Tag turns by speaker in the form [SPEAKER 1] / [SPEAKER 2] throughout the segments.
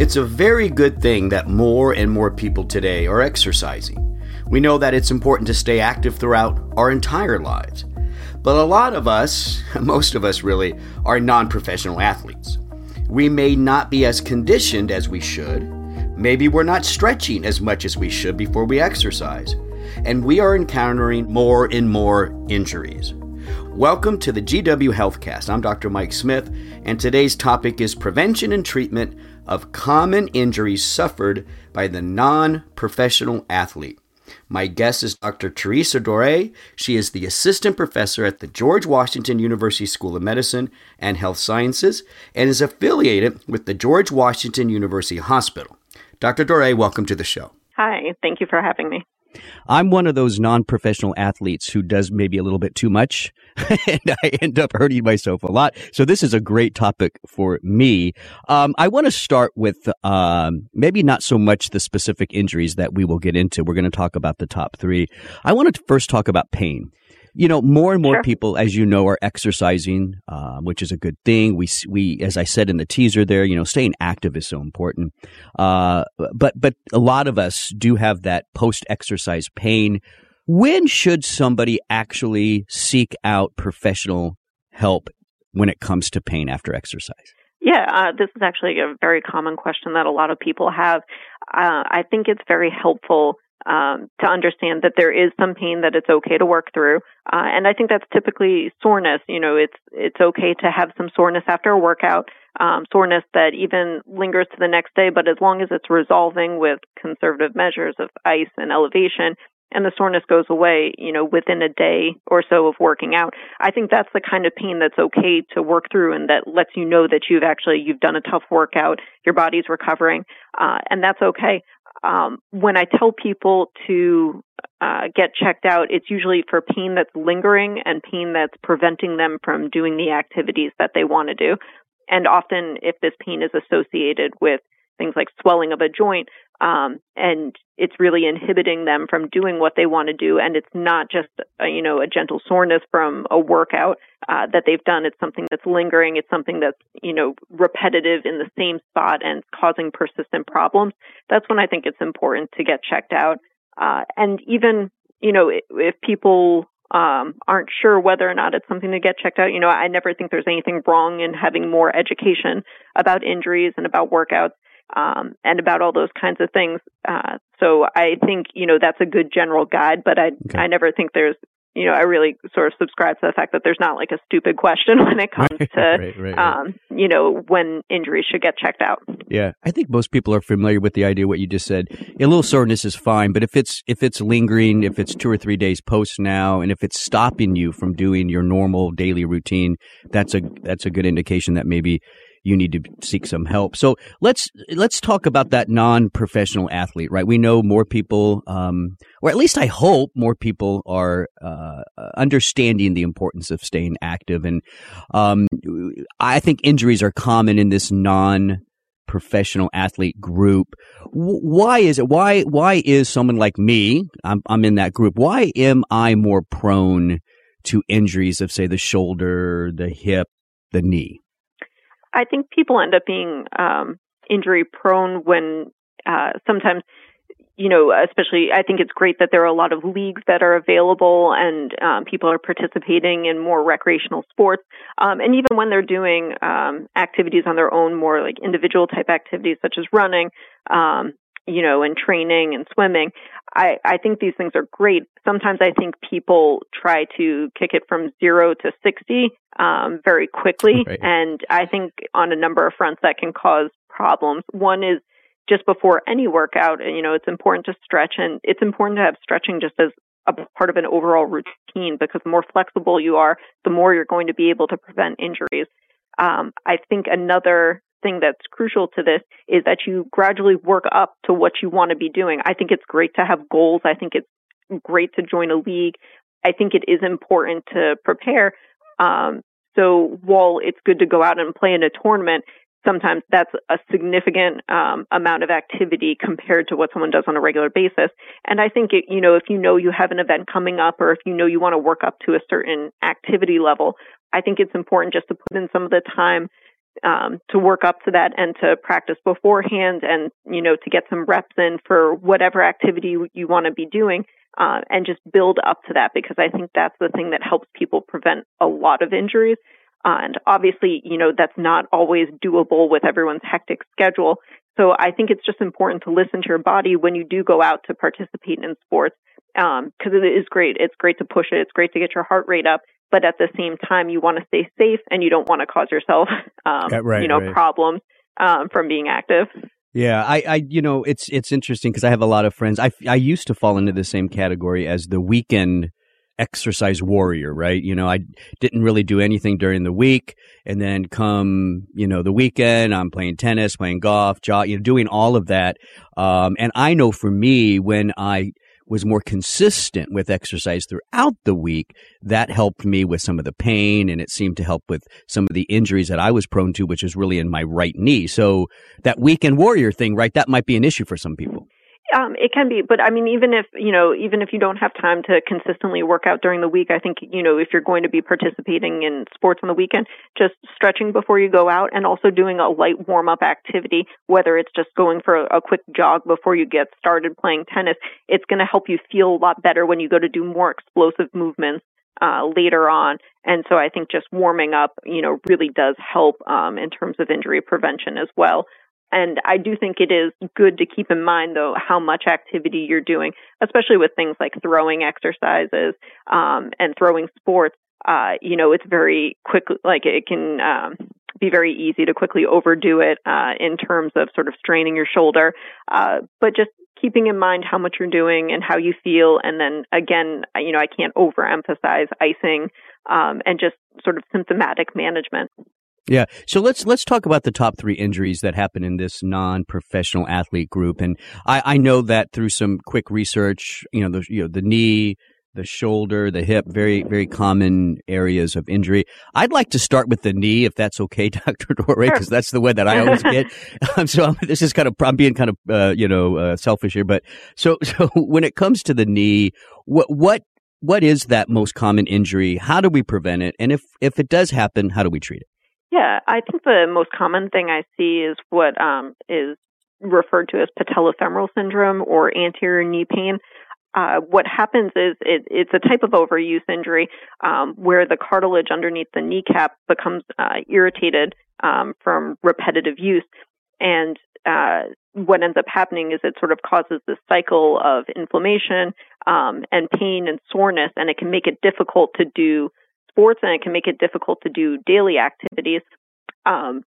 [SPEAKER 1] It's a very good thing that more and more people today are exercising. We know that it's important to stay active throughout our entire lives. But a lot of us, most of us really, are non professional athletes. We may not be as conditioned as we should. Maybe we're not stretching as much as we should before we exercise. And we are encountering more and more injuries. Welcome to the GW Healthcast. I'm Dr. Mike Smith, and today's topic is prevention and treatment of common injuries suffered by the non professional athlete. My guest is Dr. Teresa Dore. She is the assistant professor at the George Washington University School of Medicine and Health Sciences and is affiliated with the George Washington University Hospital. Dr. Dore, welcome to the show.
[SPEAKER 2] Hi, thank you for having me.
[SPEAKER 1] I'm one of those non professional athletes who does maybe a little bit too much, and I end up hurting myself a lot. So, this is a great topic for me. Um, I want to start with um, maybe not so much the specific injuries that we will get into. We're going to talk about the top three. I want to first talk about pain you know, more and more sure. people, as you know, are exercising, uh, which is a good thing. We, we, as I said in the teaser there, you know, staying active is so important. Uh, but, but a lot of us do have that post-exercise pain. When should somebody actually seek out professional help when it comes to pain after exercise?
[SPEAKER 2] Yeah, uh, this is actually a very common question that a lot of people have. Uh, I think it's very helpful um, to understand that there is some pain that it's okay to work through. Uh, and I think that's typically soreness. You know, it's it's okay to have some soreness after a workout, um, soreness that even lingers to the next day. But as long as it's resolving with conservative measures of ice and elevation, and the soreness goes away, you know, within a day or so of working out. I think that's the kind of pain that's okay to work through and that lets you know that you've actually, you've done a tough workout, your body's recovering, uh, and that's okay um, when I tell people to uh, get checked out, it's usually for pain that's lingering and pain that's preventing them from doing the activities that they want to do. And often, if this pain is associated with things like swelling of a joint, um, and it's really inhibiting them from doing what they want to do. And it's not just, a, you know, a gentle soreness from a workout uh, that they've done. It's something that's lingering. It's something that's, you know, repetitive in the same spot and causing persistent problems. That's when I think it's important to get checked out. Uh, and even, you know, if people um, aren't sure whether or not it's something to get checked out. You know, I never think there's anything wrong in having more education about injuries and about workouts um, and about all those kinds of things. Uh, so I think you know that's a good general guide, but I okay. I never think there's you know I really sort of subscribe to the fact that there's not like a stupid question when it comes right, to right, right, um, you know when injuries should get checked out.
[SPEAKER 1] Yeah, I think most people are familiar with the idea what you just said. A little soreness is fine, but if it's if it's lingering, if it's two or three days post now, and if it's stopping you from doing your normal daily routine, that's a that's a good indication that maybe you need to seek some help. So let's let's talk about that non-professional athlete, right? We know more people, um, or at least I hope more people are uh, understanding the importance of staying active, and um, I think injuries are common in this non professional athlete group. Why is it? Why why is someone like me? I'm I'm in that group. Why am I more prone to injuries of say the shoulder, the hip, the knee?
[SPEAKER 2] I think people end up being um, injury prone when uh, sometimes, you know, especially I think it's great that there are a lot of leagues that are available and um, people are participating in more recreational sports. Um, and even when they're doing um, activities on their own, more like individual type activities such as running, um, you know, and training and swimming. I, I think these things are great. Sometimes I think people try to kick it from zero to 60 um, very quickly. Right. And I think on a number of fronts that can cause problems. One is just before any workout, and you know, it's important to stretch and it's important to have stretching just as a part of an overall routine because the more flexible you are, the more you're going to be able to prevent injuries. Um, I think another thing that's crucial to this is that you gradually work up to what you want to be doing. I think it's great to have goals. I think it's great to join a league. I think it is important to prepare. Um, so while it's good to go out and play in a tournament, sometimes that's a significant um, amount of activity compared to what someone does on a regular basis. And I think it, you know, if you know you have an event coming up, or if you know you want to work up to a certain activity level, I think it's important just to put in some of the time um, to work up to that and to practice beforehand and, you know, to get some reps in for whatever activity you want to be doing. Uh, and just build up to that because I think that's the thing that helps people prevent a lot of injuries. Uh, and obviously, you know, that's not always doable with everyone's hectic schedule. So I think it's just important to listen to your body when you do go out to participate in sports because um, it is great. It's great to push it. It's great to get your heart rate up. But at the same time, you want to stay safe and you don't want to cause yourself, um, yeah, right, you know, right. problems um, from being active.
[SPEAKER 1] Yeah, I, I, you know, it's it's interesting because I have a lot of friends. I, I used to fall into the same category as the weekend exercise warrior, right? You know, I didn't really do anything during the week, and then come, you know, the weekend, I'm playing tennis, playing golf, jog, you know, doing all of that. Um, and I know for me, when I was more consistent with exercise throughout the week, that helped me with some of the pain and it seemed to help with some of the injuries that I was prone to, which is really in my right knee. So that weekend warrior thing, right? That might be an issue for some people.
[SPEAKER 2] Um, it can be, but I mean, even if you know, even if you don't have time to consistently work out during the week, I think you know if you're going to be participating in sports on the weekend, just stretching before you go out, and also doing a light warm up activity, whether it's just going for a, quick jog before you get started playing tennis, it's going to help you feel a lot better when you go to do more explosive movements uh, later on. And so I think just warming up, you know, really does help um, in terms of injury prevention as well. And I do think it is good to keep in mind, though, how much activity you're doing, especially with things like throwing exercises um, and throwing sports. Uh, you know, it's very quick, like it can um, be very easy to quickly overdo it uh, in terms of sort of straining your shoulder. Uh, but just keeping in mind how much you're doing and how you feel. And then again, you know, I can't overemphasize icing um, and just sort of symptomatic management.
[SPEAKER 1] Yeah. So let's let's talk about the top three injuries that happen in this non-professional athlete group. And I, I know that through some quick research, you know, the you know the knee, the shoulder, the hip, very very common areas of injury. I'd like to start with the knee, if that's okay, Doctor Dore, because sure. that's the one that I always get. um, so I'm, this is kind of I'm being kind of uh, you know uh, selfish here, but so so when it comes to the knee, what what what is that most common injury? How do we prevent it? And if if it does happen, how do we treat it?
[SPEAKER 2] Yeah, I think the most common thing I see is what um, is referred to as patellofemoral syndrome or anterior knee pain. Uh, what happens is it, it's a type of overuse injury um, where the cartilage underneath the kneecap becomes uh, irritated um, from repetitive use. And uh, what ends up happening is it sort of causes this cycle of inflammation um, and pain and soreness, and it can make it difficult to do sports and it can make it difficult to do daily activities. Um,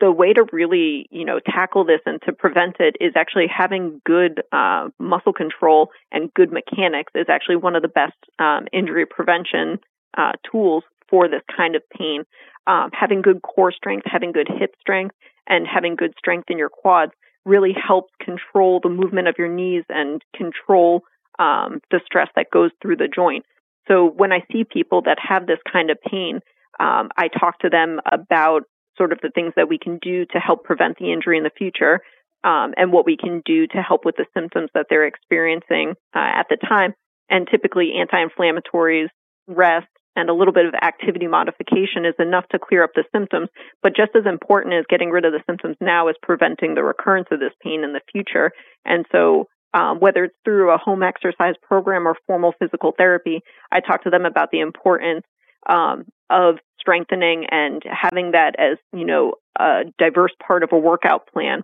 [SPEAKER 2] the way to really, you know, tackle this and to prevent it is actually having good uh, muscle control and good mechanics is actually one of the best um, injury prevention uh, tools for this kind of pain. Um, having good core strength, having good hip strength, and having good strength in your quads really helps control the movement of your knees and control um, the stress that goes through the joint. So when I see people that have this kind of pain, um, I talk to them about sort of the things that we can do to help prevent the injury in the future um, and what we can do to help with the symptoms that they're experiencing uh, at the time. And typically, anti inflammatories, rest, and a little bit of activity modification is enough to clear up the symptoms. But just as important as getting rid of the symptoms now is preventing the recurrence of this pain in the future. And so um, whether it's through a home exercise program or formal physical therapy, I talk to them about the importance um, of strengthening and having that as you know a diverse part of a workout plan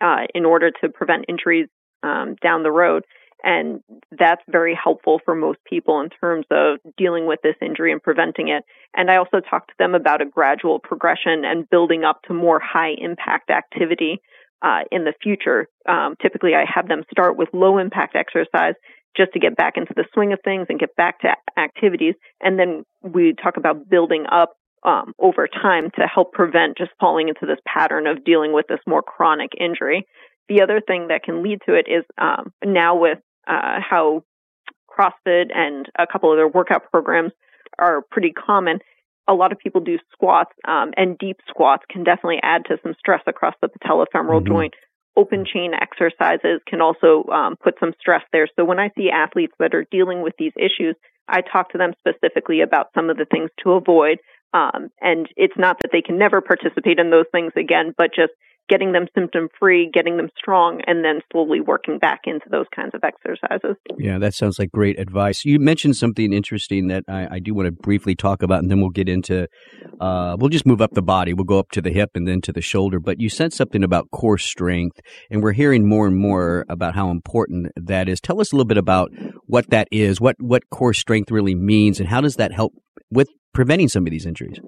[SPEAKER 2] uh, in order to prevent injuries um, down the road. And that's very helpful for most people in terms of dealing with this injury and preventing it. And I also talk to them about a gradual progression and building up to more high impact activity uh, in the future. Um, typically, I have them start with low impact exercise just to get back into the swing of things and get back to activities. And then we talk about building up um, over time to help prevent just falling into this pattern of dealing with this more chronic injury. The other thing that can lead to it is um, now with uh, how CrossFit and a couple other workout programs are pretty common a lot of people do squats, um, and deep squats can definitely add to some stress across the patellofemoral mm-hmm. joint. Open chain exercises can also um, put some stress there. So when I see athletes that are dealing with these issues, I talk to them specifically about some of the things to avoid Um, and it's not that they can never participate in those things again, but just getting them symptom free, getting them strong, and then slowly working back into those kinds of exercises.
[SPEAKER 1] Yeah, that sounds like great advice. You mentioned something interesting that I, I do want to briefly talk about, and then we'll get into. Uh, we'll just move up the body. We'll go up to the hip and then to the shoulder. But you said something about core strength, and we're hearing more and more about how important that is. Tell us a little bit about what that is, what what core strength really means, and how does that help with preventing some of these injuries.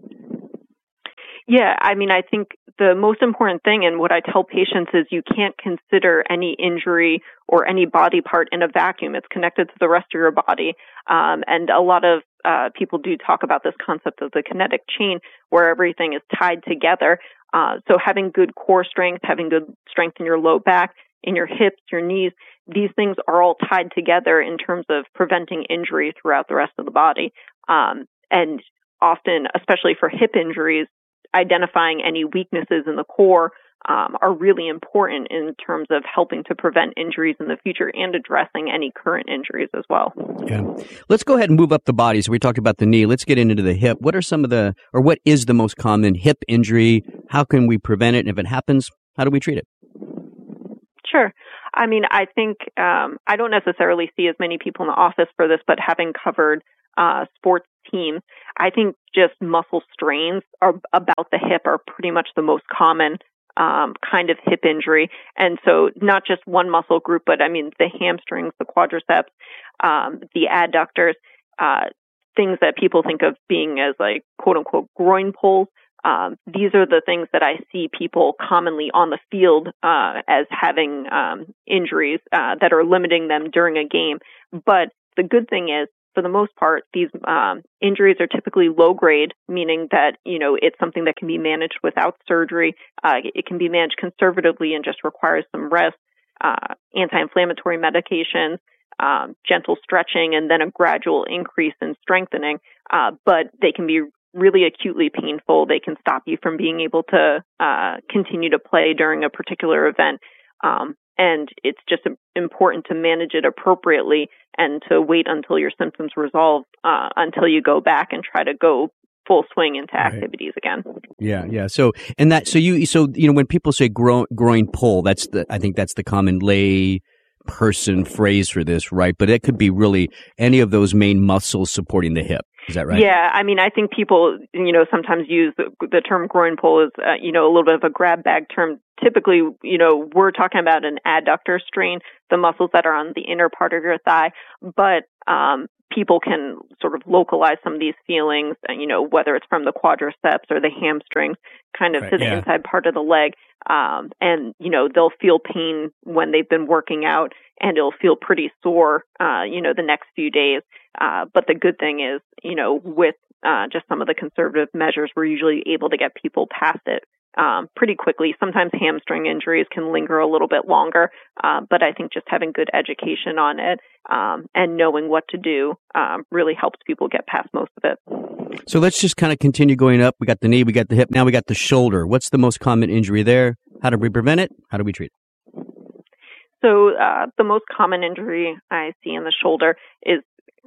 [SPEAKER 2] Yeah, I mean, I think the most important thing and what I tell patients is you can't consider any injury or any body part in a vacuum. It's connected to the rest of your body. Um, and a lot of uh, people do talk about this concept of the kinetic chain where everything is tied together. Uh, so having good core strength, having good strength in your low back, in your hips, your knees, these things are all tied together in terms of preventing injury throughout the rest of the body. Um, and often, especially for hip injuries, identifying any weaknesses in the core um, are really important in terms of helping to prevent injuries in the future and addressing any current injuries as well.
[SPEAKER 1] Yeah. Let's go ahead and move up the body. So we talked about the knee. Let's get into the hip. What are some of the, or what is the most common hip injury? How can we prevent it? And if it happens, how do we treat it?
[SPEAKER 2] Sure. I mean, I think um, I don't necessarily see as many people in the office for this, but having covered uh, sports teams, I think just muscle strains are about the hip are pretty much the most common um, kind of hip injury. And so not just one muscle group, but I mean the hamstrings, the quadriceps, um, the adductors, uh, things that people think of being as like quote unquote groin pulls. Um, these are the things that I see people commonly on the field uh, as having um, injuries uh, that are limiting them during a game. But the good thing is for the most part, these um, injuries are typically low grade, meaning that you know it's something that can be managed without surgery. Uh, it can be managed conservatively and just requires some rest, uh, anti-inflammatory medications, um, gentle stretching, and then a gradual increase in strengthening. Uh, but they can be really acutely painful. They can stop you from being able to uh, continue to play during a particular event. Um, and it's just important to manage it appropriately and to wait until your symptoms resolve uh, until you go back and try to go full swing into right. activities again.
[SPEAKER 1] Yeah, yeah. So and that so you so you know when people say groin groin pull, that's the I think that's the common lay person phrase for this, right? But it could be really any of those main muscles supporting the hip. Is that right?
[SPEAKER 2] Yeah, I mean, I think people, you know, sometimes use the, the term groin pull as, uh, you know, a little bit of a grab bag term. Typically, you know, we're talking about an adductor strain, the muscles that are on the inner part of your thigh, but um, people can sort of localize some of these feelings, uh, you know, whether it's from the quadriceps or the hamstrings, kind of right, to the yeah. inside part of the leg. Um, and, you know, they'll feel pain when they've been working out and it'll feel pretty sore, uh, you know, the next few days. Uh, but the good thing is, you know, with uh, just some of the conservative measures, we're usually able to get people past it um, pretty quickly. Sometimes hamstring injuries can linger a little bit longer, uh, but I think just having good education on it um, and knowing what to do um, really helps people get past most of it.
[SPEAKER 1] So let's just kind of continue going up. We got the knee, we got the hip, now we got the shoulder. What's the most common injury there? How do we prevent it? How do we treat it?
[SPEAKER 2] So uh, the most common injury I see in the shoulder is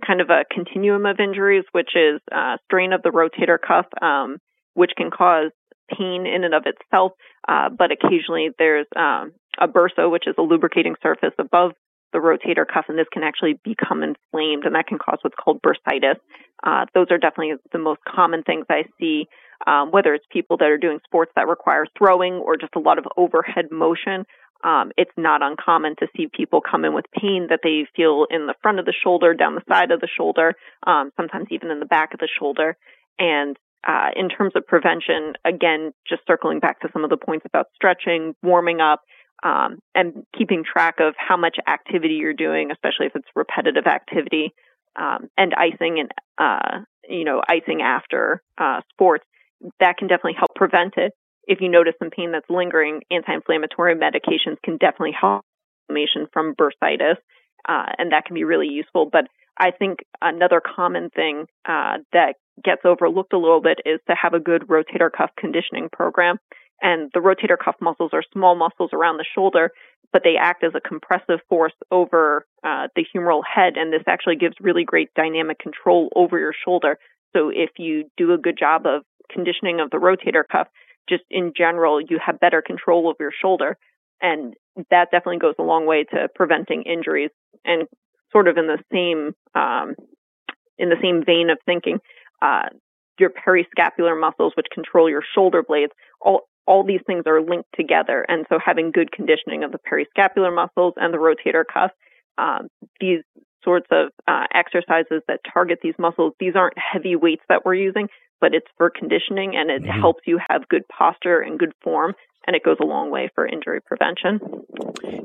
[SPEAKER 2] kind of a continuum of injuries, which is uh, strain of the rotator cuff, um, which can cause pain in and of itself, uh, but occasionally there's um, a bursa, which is a lubricating surface above the rotator cuff, and this can actually become inflamed, and that can cause what's called bursitis. Uh, those are definitely the most common things I see, um, whether it's people that are doing sports that require throwing or just a lot of overhead motion. Um, it's not uncommon to see people come in with pain that they feel in the front of the shoulder, down the side of the shoulder, um, sometimes even in the back of the shoulder. And uh, in terms of prevention, again, just circling back to some of the points about stretching, warming up, um, and keeping track of how much activity you're doing, especially if it's repetitive activity, um, and icing and uh, you know icing after uh, sports, that can definitely help prevent it. If you notice some pain that's lingering, anti-inflammatory medications can definitely help inflammation from bursitis, uh, and that can be really useful. But I think another common thing uh, that gets overlooked a little bit is to have a good rotator cuff conditioning program. And the rotator cuff muscles are small muscles around the shoulder, but they act as a compressive force over uh, the humeral head. And this actually gives really great dynamic control over your shoulder. So if you do a good job of conditioning of the rotator cuff, just in general, you have better control of your shoulder. And that definitely goes a long way to preventing injuries. And sort of in the same, um, in the same vein of thinking, uh, your periscapular muscles, which control your shoulder blades, all, all these things are linked together. And so having good conditioning of the periscapular muscles and the rotator cuff, um, these sorts of uh, exercises that target these muscles, these aren't heavy weights that we're using, but it's for conditioning and it mm-hmm. helps you have good posture and good form. And it goes a long way for injury prevention.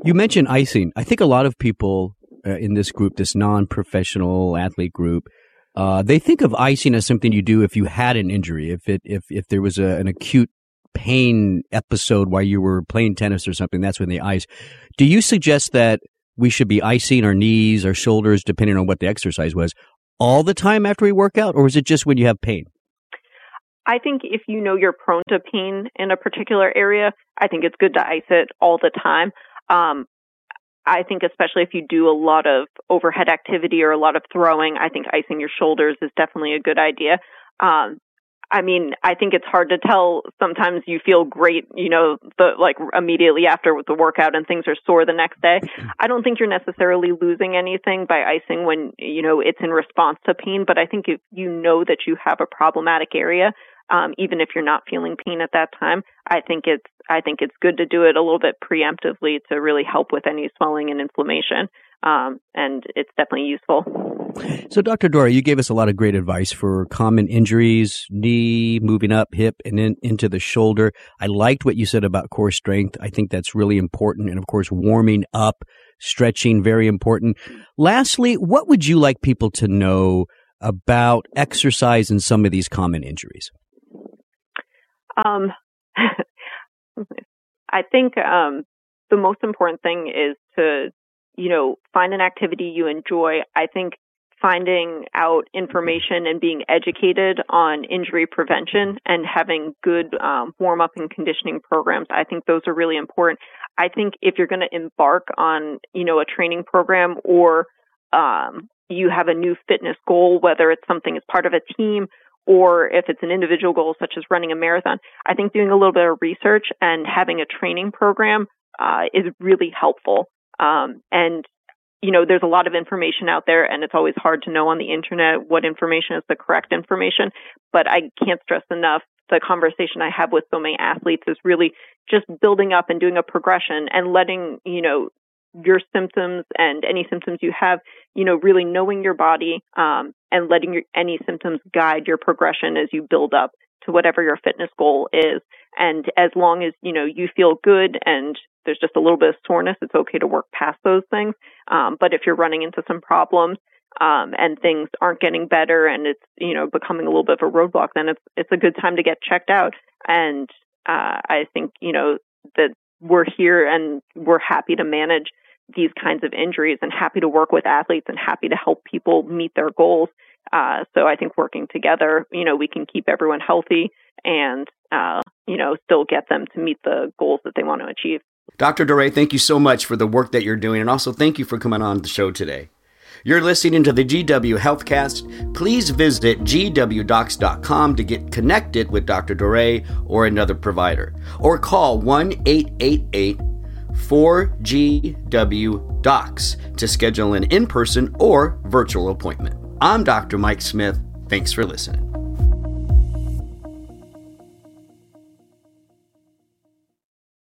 [SPEAKER 1] You mentioned icing. I think a lot of people uh, in this group, this non professional athlete group, uh, they think of icing as something you do if you had an injury, if it if if there was a, an acute pain episode while you were playing tennis or something. That's when they ice. Do you suggest that we should be icing our knees, our shoulders, depending on what the exercise was, all the time after we work out, or is it just when you have pain?
[SPEAKER 2] I think if you know you're prone to pain in a particular area, I think it's good to ice it all the time. Um, I think especially if you do a lot of overhead activity or a lot of throwing, I think icing your shoulders is definitely a good idea. Um, I mean, I think it's hard to tell. Sometimes you feel great, you know, the like immediately after with the workout and things are sore the next day. I don't think you're necessarily losing anything by icing when, you know, it's in response to pain, but I think if you know that you have a problematic area, um, even if you're not feeling pain at that time, I think it's I think it's good to do it a little bit preemptively to really help with any swelling and inflammation. Um, and it's definitely useful.
[SPEAKER 1] So, Dr. Dore, you gave us a lot of great advice for common injuries, knee, moving up, hip, and then into the shoulder. I liked what you said about core strength. I think that's really important. And of course, warming up, stretching, very important. Lastly, what would you like people to know about exercise and some of these common injuries?
[SPEAKER 2] Um, I think um, the most important thing is to, you know, find an activity you enjoy. I think finding out information and being educated on injury prevention and having good um, warm up and conditioning programs. I think those are really important. I think if you're going to embark on, you know, a training program or um, you have a new fitness goal, whether it's something as part of a team or if it's an individual goal such as running a marathon, I think doing a little bit of research and having a training program uh, is really helpful. Um, and you know, there's a lot of information out there and it's always hard to know on the internet what information is the correct information. But I can't stress enough the conversation I have with so many athletes is really just building up and doing a progression and letting, you know, your symptoms and any symptoms you have, you know, really knowing your body um, and letting your, any symptoms guide your progression as you build up to whatever your fitness goal is. And as long as, you know, you feel good and there's just a little bit of soreness, it's okay to work past those things. Um, but if you're running into some problems, um, and things aren't getting better and it's, you know, becoming a little bit of a roadblock, then it's, it's a good time to get checked out. And, uh, I think, you know, that we're here and we're happy to manage these kinds of injuries and happy to work with athletes and happy to help people meet their goals. Uh, so I think working together, you know, we can keep everyone healthy and, uh, you know, still get them to meet the goals that they want to achieve.
[SPEAKER 3] Dr. Dore, thank you so much for the work that you're doing. And also thank you for coming on the show today. You're listening to the GW Healthcast. Please visit gwdocs.com to get connected with Dr. Dore or another provider, or call 1 888 4GW Docs to schedule an in person or virtual appointment. I'm Dr. Mike Smith. Thanks for listening.